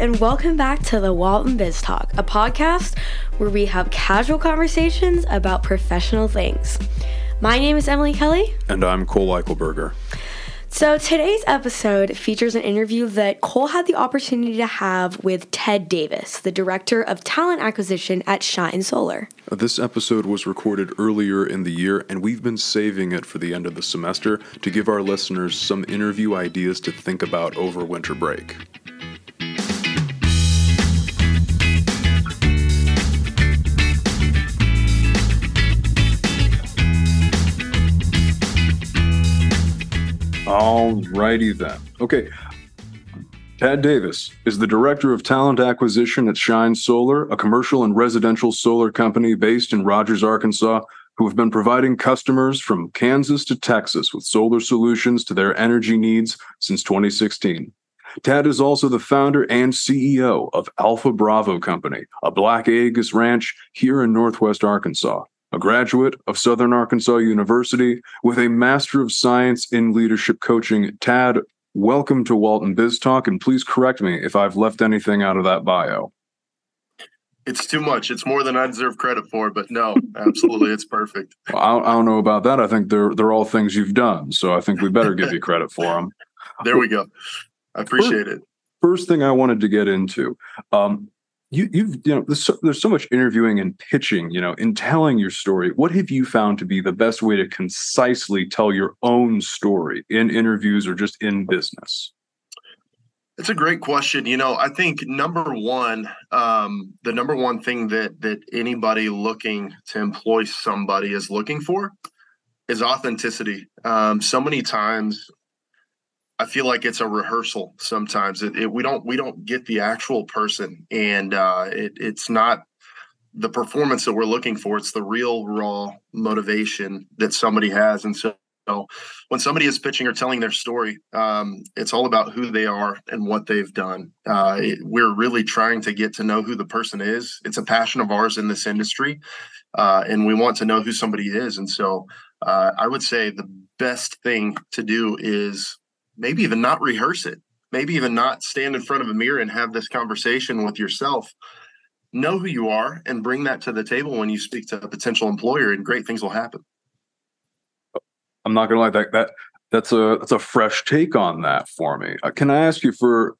and welcome back to the Walton Biz Talk, a podcast where we have casual conversations about professional things. My name is Emily Kelly. And I'm Cole Eichelberger. So, today's episode features an interview that Cole had the opportunity to have with Tad Davis, the Director of Talent Acquisition at Shine Solar. This episode was recorded earlier in the year, and we've been saving it for the end of the semester to give our listeners some interview ideas to think about over winter break. Alrighty then. Okay. Tad Davis is the Director of Talent Acquisition at Shine Solar, a commercial and residential solar company based in Rogers, Arkansas, who have been providing customers from Kansas to Texas with solar solutions to their energy needs since 2016. Tad is also the founder and CEO of Alpha Bravo Company, a Black Angus ranch here in Northwest Arkansas a graduate of Southern Arkansas University with a Master of Science in Leadership Coaching. Tad, welcome to Walton Biz Talk, and please correct me if I've left anything out of that bio. It's too much. It's more than I deserve credit for, but no, absolutely, it's perfect. Well, I, I, don't know about that. I think they're they're all things you've done, so I think we better give you credit for them. there we go. I appreciate first, it. First thing I wanted to get into, um, you you've you know there's so, there's so much interviewing and pitching you know in telling your story. What have you found to be the best way to concisely tell your own story in interviews or just in business? It's a great question. You know i think number one um, the number one thing that that anybody looking to employ somebody is looking for is authenticity. Um, so many times I feel like it's a rehearsal sometimes. It, it, we don't we don't get the actual person, and uh, it, it's not the performance that we're looking for. It's the real raw motivation that somebody has, and so. when somebody is pitching or telling their story, um, it's all about who they are and what they've done. Uh, it, we're really trying to get to know who the person is. It's a passion of ours in this industry, uh, and we want to know who somebody is. And so, uh, I would say the best thing to do is maybe even not rehearse it maybe even not stand in front of a mirror and have this conversation with yourself. Know who you are and bring that to the table when you speak to a potential employer and great things will happen. I'm not gonna lie that that that's a that's a fresh take on that for me. Uh, can i ask you for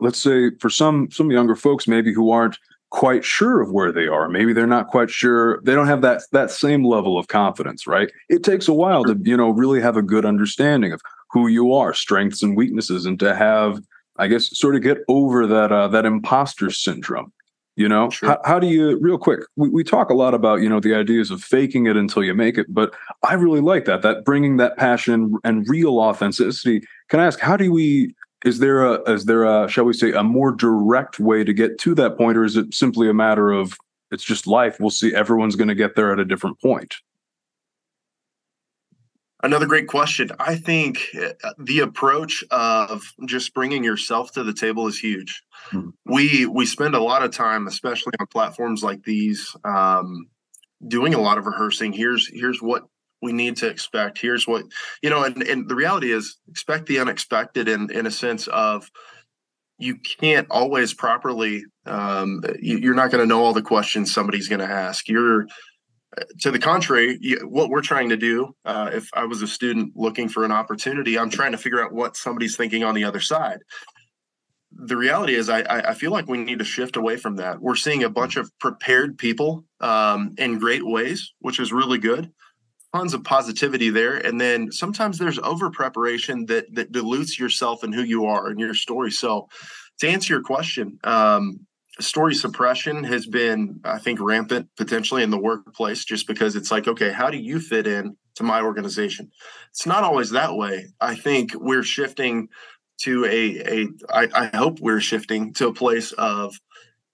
let's say for some some younger folks maybe who aren't quite sure of where they are maybe they're not quite sure they don't have that that same level of confidence right? It takes a while to you know really have a good understanding of who you are, strengths and weaknesses, and to have, I guess, sort of get over that uh, that imposter syndrome. You know, sure. how, how, do you, real quick? We, we talk a lot about you know the ideas of faking it until you make it, but I really like that that bringing that passion and real authenticity. Can I ask, how do we? Is there a is there a shall we say a more direct way to get to that point, or is it simply a matter of it's just life? We'll see. Everyone's going to get there at a different point. Another great question. I think uh, the approach of just bringing yourself to the table is huge. Mm-hmm. We we spend a lot of time, especially on platforms like these, um, doing a lot of rehearsing. Here's here's what we need to expect. Here's what you know, and, and the reality is expect the unexpected in in a sense of you can't always properly um, you, are not going to know all the questions somebody's going to ask. You're to the contrary, what we're trying to do, uh, if I was a student looking for an opportunity, I'm trying to figure out what somebody's thinking on the other side. The reality is, I, I feel like we need to shift away from that. We're seeing a bunch of prepared people um, in great ways, which is really good. Tons of positivity there, and then sometimes there's over preparation that that dilutes yourself and who you are and your story. So, to answer your question, um, story suppression has been i think rampant potentially in the workplace just because it's like okay how do you fit in to my organization it's not always that way i think we're shifting to a a I, I hope we're shifting to a place of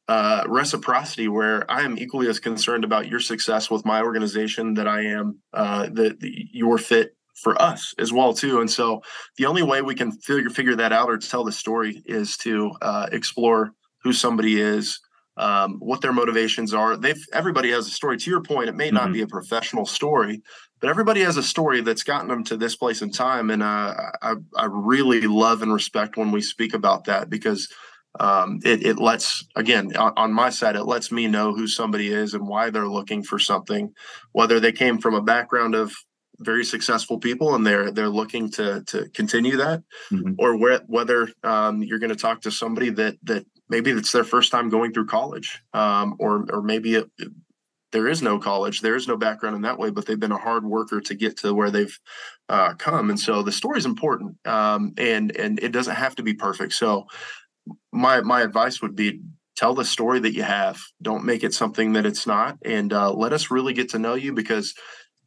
uh, reciprocity where I am equally as concerned about your success with my organization that I am uh, that your fit for us as well too. And so the only way we can figure figure that out or tell the story is to uh, explore who somebody is, um, what their motivations are. They've everybody has a story. To your point, it may mm-hmm. not be a professional story, but everybody has a story that's gotten them to this place in time. And uh, I, I really love and respect when we speak about that because um, it, it lets again on, on, my side it lets me know who somebody is and why they're looking for something whether they came from a background of very successful people and they're they're looking to to continue that mm-hmm. or where, whether um, you're going to talk to somebody that that maybe it's their first time going through college um, or or maybe it, there is no college there is no background in that way but they've been a hard worker to get to where they've uh, come and so the story is important um, and and it doesn't have to be perfect so my my advice would be tell the story that you have. Don't make it something that it's not, and uh, let us really get to know you because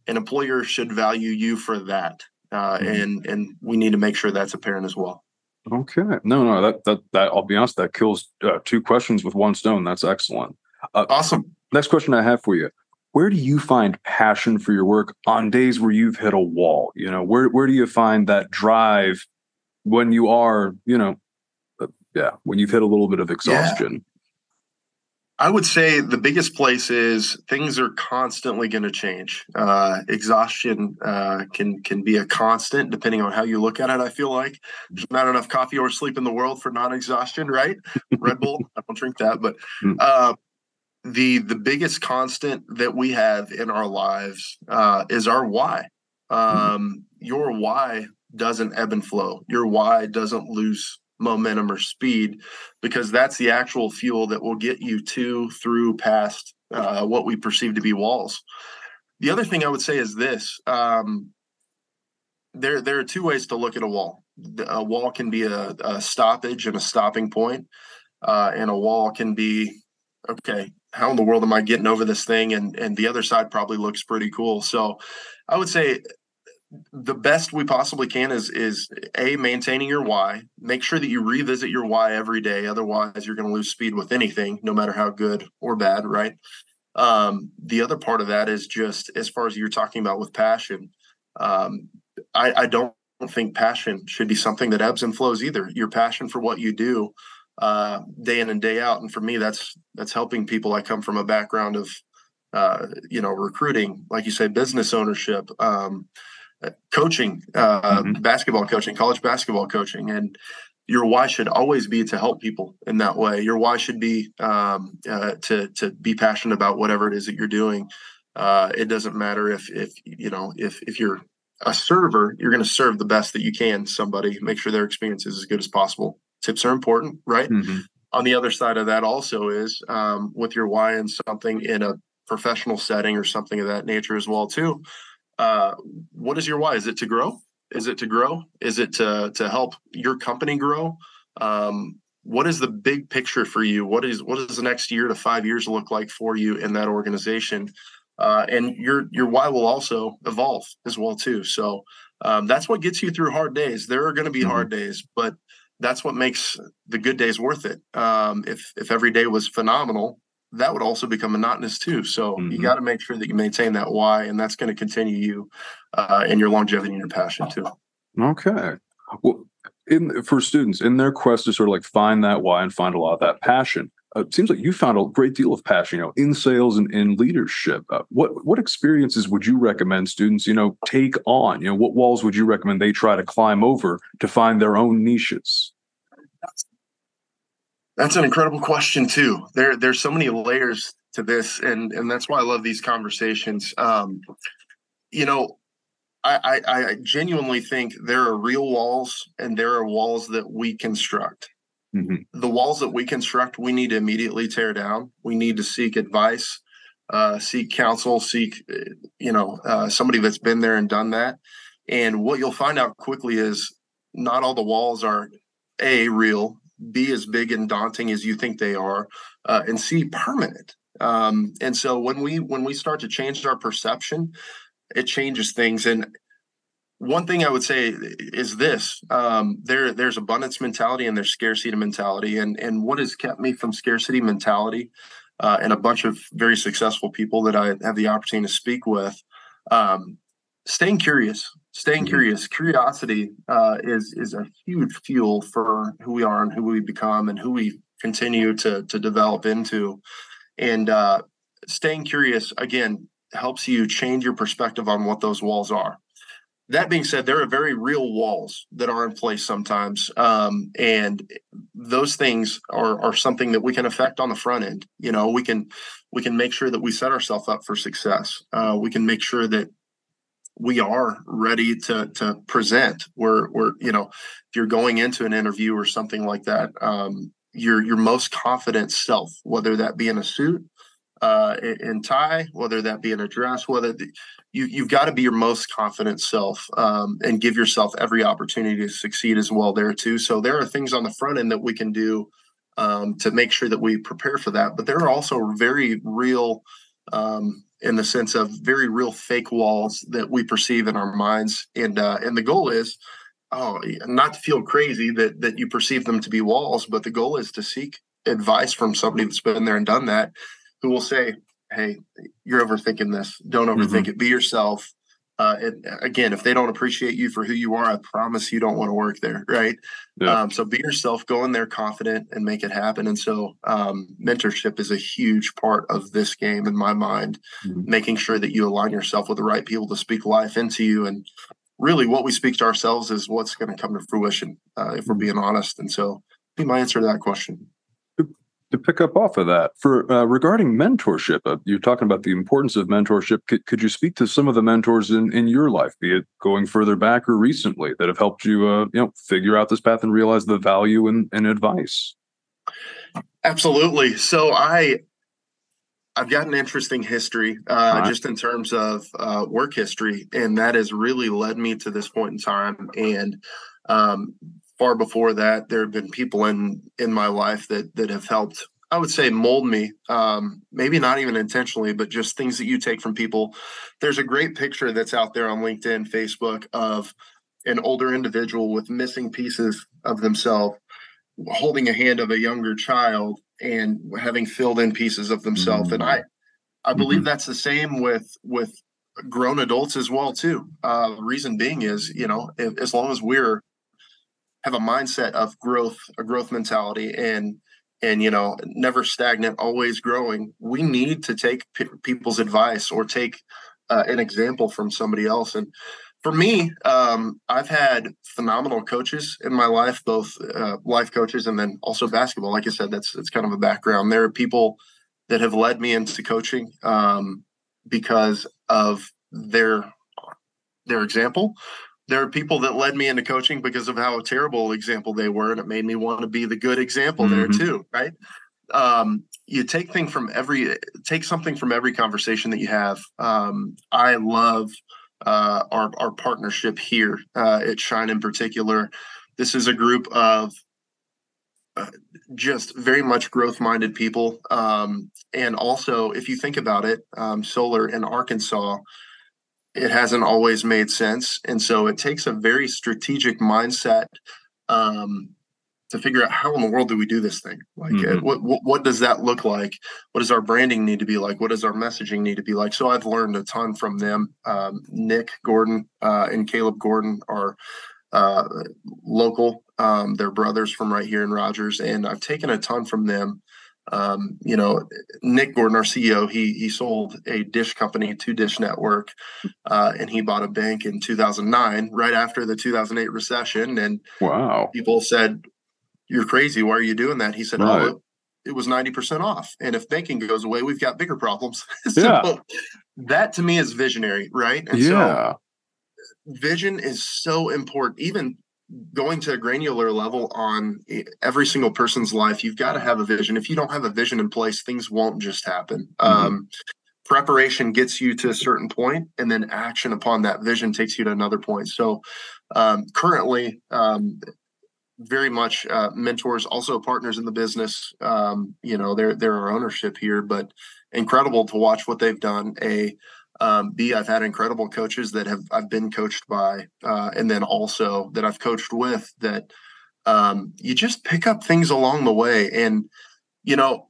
an employer should value you for that, uh, mm-hmm. and and we need to make sure that's apparent as well. Okay, no, no, that that that I'll be honest, that kills uh, two questions with one stone. That's excellent. Uh, awesome. Next question I have for you: Where do you find passion for your work on days where you've hit a wall? You know, where where do you find that drive when you are, you know, yeah when you've hit a little bit of exhaustion. I would say the biggest place is things are constantly going to change. Uh, exhaustion uh, can can be a constant depending on how you look at it. I feel like there's not enough coffee or sleep in the world for non-exhaustion, right? Red Bull, I don't drink that, but hmm. uh, the the biggest constant that we have in our lives uh, is our why. Hmm. Um, your why doesn't ebb and flow. Your why doesn't lose momentum or speed because that's the actual fuel that will get you to through past uh, what we perceive to be walls. The other thing i would say is this um, there there are two ways to look at a wall. A wall can be a, a stoppage and a stopping point uh, and a wall can be okay how in the world am i getting over this thing? And and the other side probably looks pretty cool. So i would say the best we possibly can is is a maintaining your why make sure that you revisit your why every day. Otherwise you're going to lose speed with anything no matter how good or bad right? Um, the other part of that is just as far as you're talking about with passion um, I, I, don't think passion should be something that ebbs and flows either. Your passion for what you do uh, day in and day out. And for me that's that's helping people. I come from a background of uh, you know recruiting like you say business ownership um, coaching, uh, mm-hmm. basketball coaching, college basketball coaching, and your why should always be to help people in that way. Your why should be um, uh, to to be passionate about whatever it is that you're doing. Uh, it doesn't matter if if you know if if you're a server, you're going to serve the best that you can. Somebody make sure their experience is as good as possible. Tips are important, right? Mm-hmm. On the other side of that, also is um, with your why and something in a professional setting or something of that nature as well too uh, what is your why? Is it to grow? Is it to grow? Is it to to help your company grow? Um, what is the big picture for you? What is what does the next year to five years look like for you in that organization? Uh, and your your why will also evolve as well too. So um, that's what gets you through hard days. There are going to be mm-hmm. hard days, but that's what makes the good days worth it. Um, if if every day was phenomenal, that would also become monotonous too. So mm-hmm. you got to make sure that you maintain that why, and that's going to continue you uh, in your longevity and your passion too. Okay. Well, in for students in their quest to sort of like find that why and find a lot of that passion, uh, it seems like you found a great deal of passion, you know, in sales and in leadership. Uh, what what experiences would you recommend students, you know, take on? You know, what walls would you recommend they try to climb over to find their own niches? That's an incredible question too. There, there's so many layers to this, and and that's why I love these conversations. Um, you know, I, I, I genuinely think there are real walls, and there are walls that we construct. Mm-hmm. The walls that we construct, we need to immediately tear down. We need to seek advice, uh, seek counsel, seek you know uh, somebody that's been there and done that. And what you'll find out quickly is not all the walls are a real be as big and daunting as you think they are, uh, and see permanent. Um, and so when we when we start to change our perception, it changes things. And one thing I would say is this: um, there there's abundance mentality and there's scarcity mentality. And and what has kept me from scarcity mentality uh, and a bunch of very successful people that I have the opportunity to speak with, um, staying curious staying mm-hmm. curious curiosity uh, is is a huge fuel for who we are and who we become and who we continue to to develop into and uh, staying curious again helps you change your perspective on what those walls are that being said, there are very real walls that are in place sometimes, um, and those things are are something that we can affect on the front end. You know, we can we can make sure that we set ourselves up for success. Uh, we can make sure that we are ready to to present. We're we're you know, if you're going into an interview or something like that, um, your your most confident self, whether that be in a suit, uh, in, tie, whether that be in a dress, whether the, you you've got to be your most confident self um, and give yourself every opportunity to succeed as well there too. So there are things on the front end that we can do um, to make sure that we prepare for that. But there are also very real, um, in the sense of very real fake walls that we perceive in our minds, and uh, and the goal is oh, not to feel crazy that that you perceive them to be walls, but the goal is to seek advice from somebody that's been there and done that, who will say, "Hey, you're overthinking this. Don't overthink mm-hmm. it. Be yourself." Uh, and again, if they don't appreciate you for who you are, I promise you don't want to work there, right? Yeah. Um, so be yourself, go in there confident, and make it happen. And so, um, mentorship is a huge part of this game in my mind, mm-hmm. making sure that you align yourself with the right people to speak life into you and really what we speak to ourselves is what's going to come to fruition uh, if we're being honest and so be my answer to that question to pick up off of that for uh, regarding mentorship uh, you're talking about the importance of mentorship could, could you speak to some of the mentors in, in your life be it going further back or recently that have helped you uh, you know figure out this path and realize the value in, in advice absolutely so i I've got an interesting history, uh, right. just in terms of uh, work history, and that has really led me to this point in time. And um, far before that, there have been people in in my life that that have helped. I would say mold me, um, maybe not even intentionally, but just things that you take from people. There's a great picture that's out there on LinkedIn, Facebook of an older individual with missing pieces of themselves holding a hand of a younger child and having filled in pieces of themselves mm-hmm. and i i believe mm-hmm. that's the same with with grown adults as well too uh reason being is you know if, as long as we're have a mindset of growth a growth mentality and and you know never stagnant always growing we need to take p- people's advice or take uh, an example from somebody else and for me, um, I've had phenomenal coaches in my life, both uh, life coaches and then also basketball. Like I said, that's that's kind of a background. There are people that have led me into coaching um, because of their their example. There are people that led me into coaching because of how a terrible example they were, and it made me want to be the good example mm-hmm. there too. Right? Um, you take thing from every take something from every conversation that you have. Um, I love uh, our, our partnership here uh, at Shine in particular. This is a group of uh, just very much growth minded people. Um, and also, if you think about it, um, solar in Arkansas, it hasn't always made sense. And so it takes a very strategic mindset um, to figure out how in the world do we do this thing? Like uh, mm-hmm. what, what, what does that look like? What does our branding need to be like? What does our messaging need to be like? So i've learned a ton from them. Um, nick gordon uh, and caleb gordon are uh, local. Um, they're brothers from right here in rogers and i've taken a ton from them um, you know nick gordon our ceo he he sold a dish company to dish network uh, and he bought a bank in 2009 right after the 2008 recession and wow people said you're crazy. Why are you doing that? He said, oh, right. oh, it, it, was 90% off. And if banking goes away, we've got bigger problems. so yeah. that to me is visionary, right? And yeah. So vision is so important. Even going to a granular level on every single person's life, you've got to have a vision. If you don't have a vision in place, things won't just happen. Mm-hmm. Um, preparation gets you to a certain point and then action upon that vision takes you to another point so um, currently um, very much uh, mentors, also partners in the business. Um, you know, they're they're our ownership here, but incredible to watch what they've done. A um, B, I've had incredible coaches that have I've been coached by, uh, and then also that I've coached with. That um, you just pick up things along the way, and you know,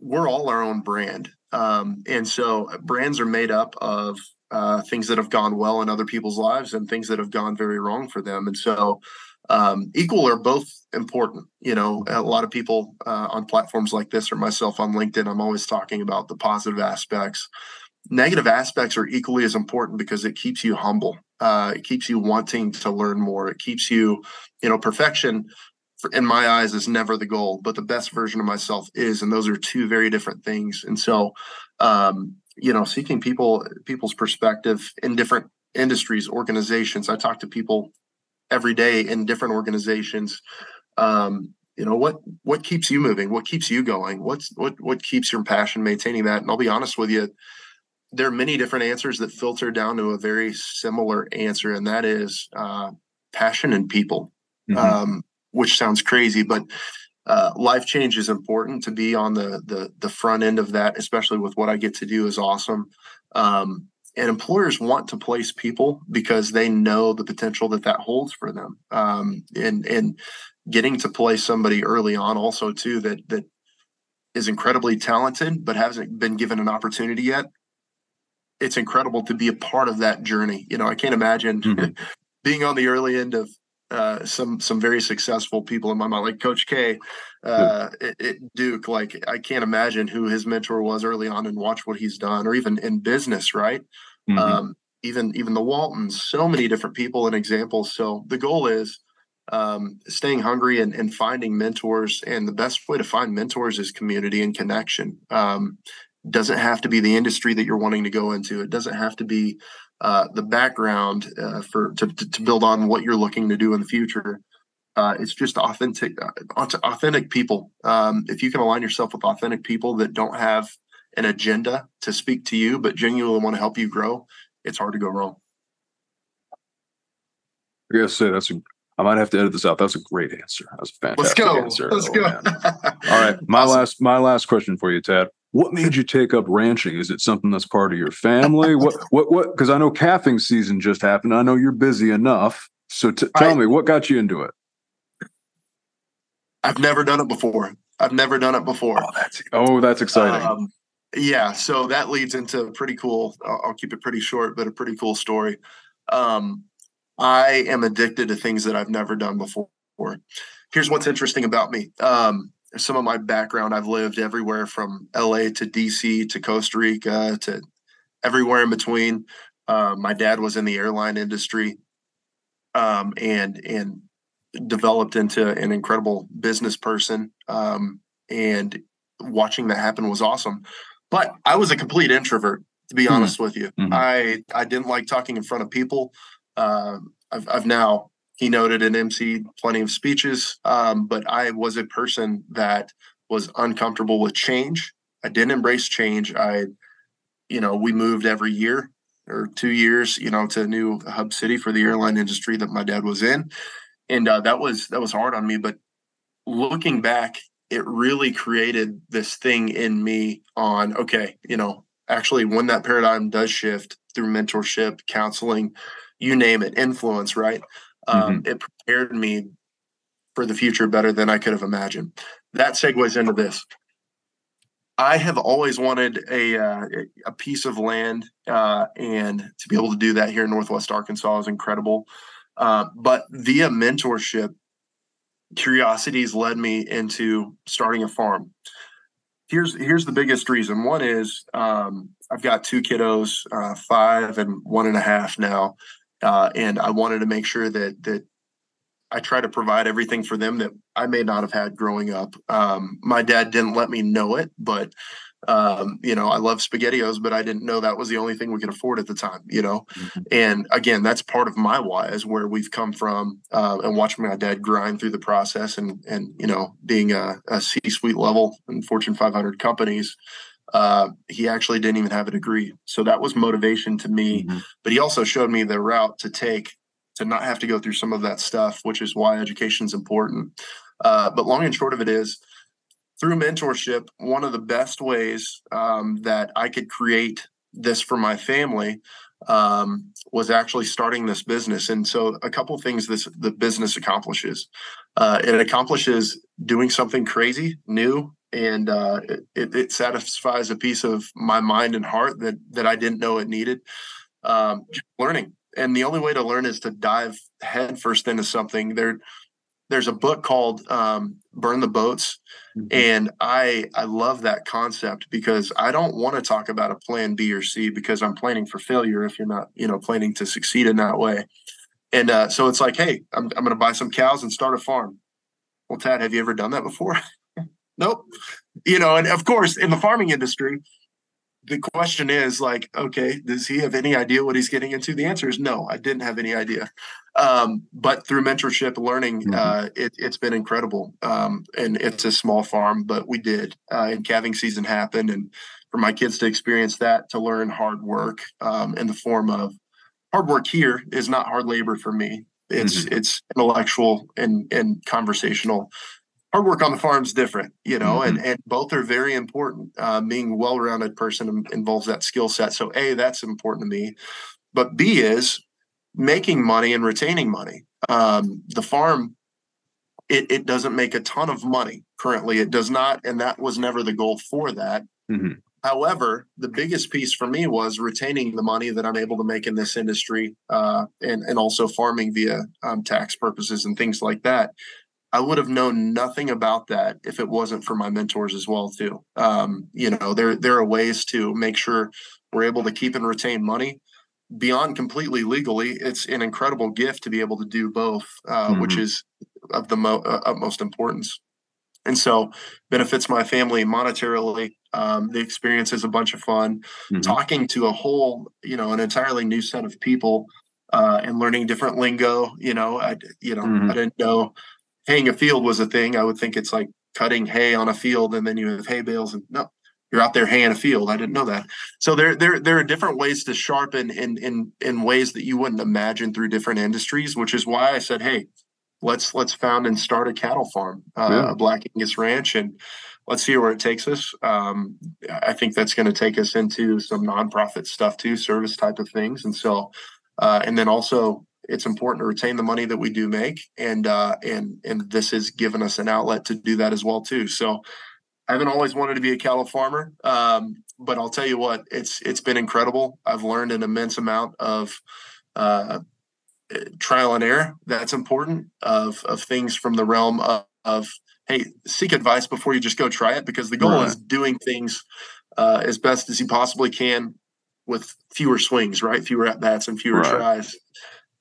we're all our own brand, um, and so brands are made up of uh, things that have gone well in other people's lives and things that have gone very wrong for them, and so um, equal are both important. You know, a lot of people uh, on platforms like this or myself on LinkedIn, I'm always talking about the positive aspects. Negative aspects are equally as important because it keeps you humble. Uh, it keeps you wanting to learn more. It keeps you, you know, perfection in my eyes is never the goal, but the best version of myself is, and those are two very different things. And so, um, you know, seeking people people's perspective in different industries, organizations. I talk to people every day in different organizations. Um, you know what what keeps you moving what keeps you going what's what what keeps your passion maintaining that and i'll be honest with you there are many different answers that filter down to a very similar answer and that is uh, passion and people mm-hmm. um, which sounds crazy, but uh, life change is important to be on the, the the front end of that, especially with what I get to do is awesome. Um, and employers want to place people because they know the potential that that holds for them. Um, and and getting to place somebody early on also too that that is incredibly talented but hasn't been given an opportunity yet. It's incredible to be a part of that journey. You know, I can't imagine mm-hmm. being on the early end of uh, some some very successful people in my mind, like Coach K uh, at, Duke. Like I can't imagine who his mentor was early on, and watch what he's done, or even in business, right? Mm-hmm. Um, even even the Waltons, so many different people and examples. So the goal is um, staying hungry and, and finding mentors. And the best way to find mentors is community and connection. Um, doesn't have to be the industry that you're wanting to go into. It doesn't have to be uh, the background uh, for to, to build on what you're looking to do in the future. Uh, it's just authentic, uh, authentic people. Um, if you can align yourself with authentic people that don't have an agenda to speak to you, but genuinely want to help you grow, it's hard to go wrong. I gotta say that's a. I might have to edit this out. That's a great answer. That's a fantastic Let's go. answer. Let's oh, go. All right, my awesome. last my last question for you, Tad. What made you take up ranching? Is it something that's part of your family? what what what? Because I know calving season just happened. I know you're busy enough. So t- tell I, me, what got you into it? I've never done it before. I've never done it before. Oh, that's oh, that's exciting. Um, yeah, so that leads into a pretty cool. I'll, I'll, keep it pretty short, but a pretty cool story. Um, I am addicted to things that I've never done before. Here's what's interesting about me. Um, some of my background, I've lived everywhere from LA to DC to Costa Rica to everywhere in between. Uh, my dad was in the airline industry um, and and developed into an incredible business person. Um, and watching that happen was awesome. But I was a complete introvert, to be mm-hmm. honest with you. Mm-hmm. I I didn't like talking in front of people. Uh, I've I've now he noted and MC plenty of speeches, um, but I was a person that was uncomfortable with change. I didn't embrace change. I, you know, we moved every year or two years, you know, to a new hub city for the airline industry that my dad was in, and uh, that was that was hard on me. But looking back, it really created this thing in me on okay, you know, actually when that paradigm does shift through mentorship, counseling, you name it, influence, right? Um, mm-hmm. It prepared me for the future better than I could have imagined. That segues into this. I have always wanted a uh, a piece of land, uh, and to be able to do that here in Northwest Arkansas is incredible. Uh, but via mentorship, curiosities led me into starting a farm. Here's here's the biggest reason. One is um, I've got two kiddos, uh, five and one and a half now, uh, and I wanted to make sure that that I try to provide everything for them that I may not have had growing up. Um, my dad didn't let me know it, but um, you know, I love spaghettios, but I didn't know that was the only thing we could afford at the time, you know? Mm-hmm. And again, that's part of my why is where we've come from uh, and watching my dad grind through the process and, and, you know, being a, a C-suite level in Fortune 500 companies, uh, he actually didn't even have a degree. So that was motivation to me. Mm-hmm. But he also showed me the route to take to not have to go through some of that stuff, which is why education is important. Uh, but long and short of it is through mentorship, one of the best ways um, that I could create this for my family um, was actually starting this business. And so, a couple things this the business accomplishes. Uh, it accomplishes doing something crazy, new, and uh, it, it, satisfies a piece of my mind and heart that that I didn't know it needed. Um, learning, and the only way to learn is to dive headfirst into something. There, there's a book called um, Burn the Boats. Mm-hmm. And I I love that concept because I don't want to talk about a plan B or C because I'm planning for failure if you're not, you know, planning to succeed in that way. And uh, so it's like, hey, I'm, I'm going to buy some cows and start a farm. Well, Tad, have you ever done that before? nope. You know, and of course, in the farming industry, the question is like, okay, does he have any idea what he's getting into? The answer is no, I didn't have any idea. Um, but through mentorship, learning, mm-hmm. uh, it, has been incredible. Um, and it's a small farm, but we did. Uh, and calving season happened, and for my kids to experience that, to learn hard work um, in the form of hard work here is not hard labor for me. It's mm-hmm. it's intellectual and and conversational hard work on the farm is different, you know, mm-hmm. and, and both are very important. Uh, being well-rounded person involves that skill set. So A, that's important to me. But B is making money and retaining money. Um, the farm, it, it doesn't make a ton of money currently. It does not, and that was never the goal for that. Mm-hmm. However, the biggest piece for me was retaining the money that I'm able to make in this industry, uh, and and also farming via um, tax purposes and things like that. I would have known nothing about that if it wasn't for my mentors as well too. Um, you know, there there are ways to make sure we're able to keep and retain money beyond completely legally. It's an incredible gift to be able to do both, uh, mm-hmm. which is of the mo- uh, utmost importance. And so benefits my family monetarily. Um, the experience is a bunch of fun. Mm-hmm. Talking to a whole, you know, an entirely new set of people uh, and learning different lingo. You know, I you know mm-hmm. I didn't know haying a field was a thing, I would think it's like cutting hay on a field and then you have hay bales and no, you're out there haying a field. I didn't know that. So there there there are different ways to sharpen in in in ways that you wouldn't imagine through different industries, which is why I said, hey, let's let's found and start a cattle farm, uh, yeah. a Black Angus ranch, and let's see where it takes us. Um, I think that's going to take us into some nonprofit stuff too, service type of things, and so. Uh, and then also it's important to retain the money that we do make, and uh, and and this has given us an outlet to do that as well too. So I haven't always wanted to be a cattle farmer, um, but I'll tell you what, it's it's been incredible. I've learned an immense amount of uh, trial and error. That's important of of things from the realm of, of hey, seek advice before you just go try it, because the goal right. is doing things uh, as best as you possibly can with fewer swings, right? Fewer at bats and fewer right. tries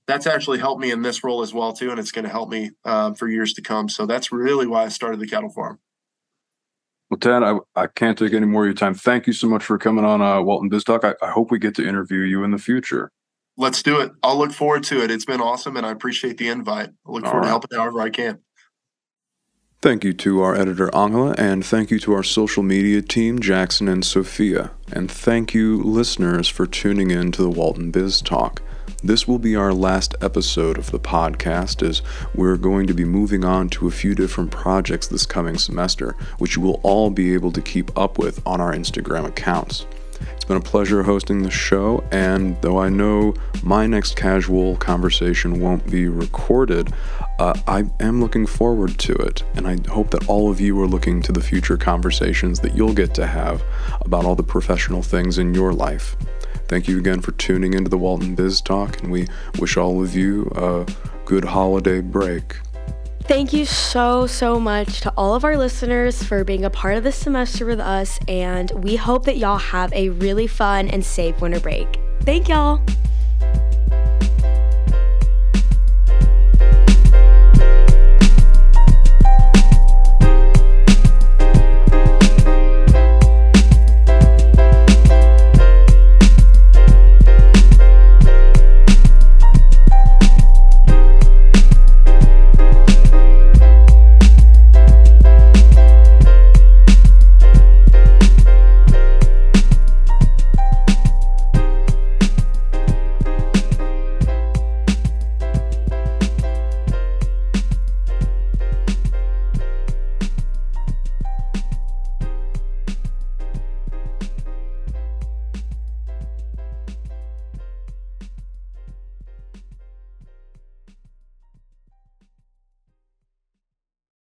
that's actually helped me in this role as well too, and it's going to help me um, for years to come. So that's really why I started the cattle farm. Well, Tad, I, I can't take any more of your time. Thank you so much for coming on uh, Walton Biz Talk. I, I hope we get to interview you in the future. Let's do it. I'll look forward to it. It's been awesome, and I appreciate the invite. I look All forward right. to helping however I can. Thank you to our editor Angela, and thank you to our social media team, Jackson and Sophia. And thank you, listeners, for tuning in to the Walton Biz Talk. This will be our last episode of the podcast as we're going to be moving on to a few different projects this coming semester, which you will all be able to keep up with on our Instagram accounts. It's been a pleasure hosting the show, and though I know my next casual conversation won't be recorded, uh, I am looking forward to it, and I hope that all of you are looking to the future conversations that you'll get to have about all the professional things in your life. Thank you again for tuning into the Walton Biz Talk, and we wish all of you a good holiday break. Thank you so, so much to all of our listeners for being a part of this semester with us, and we hope that y'all have a really fun and safe winter break. Thank y'all.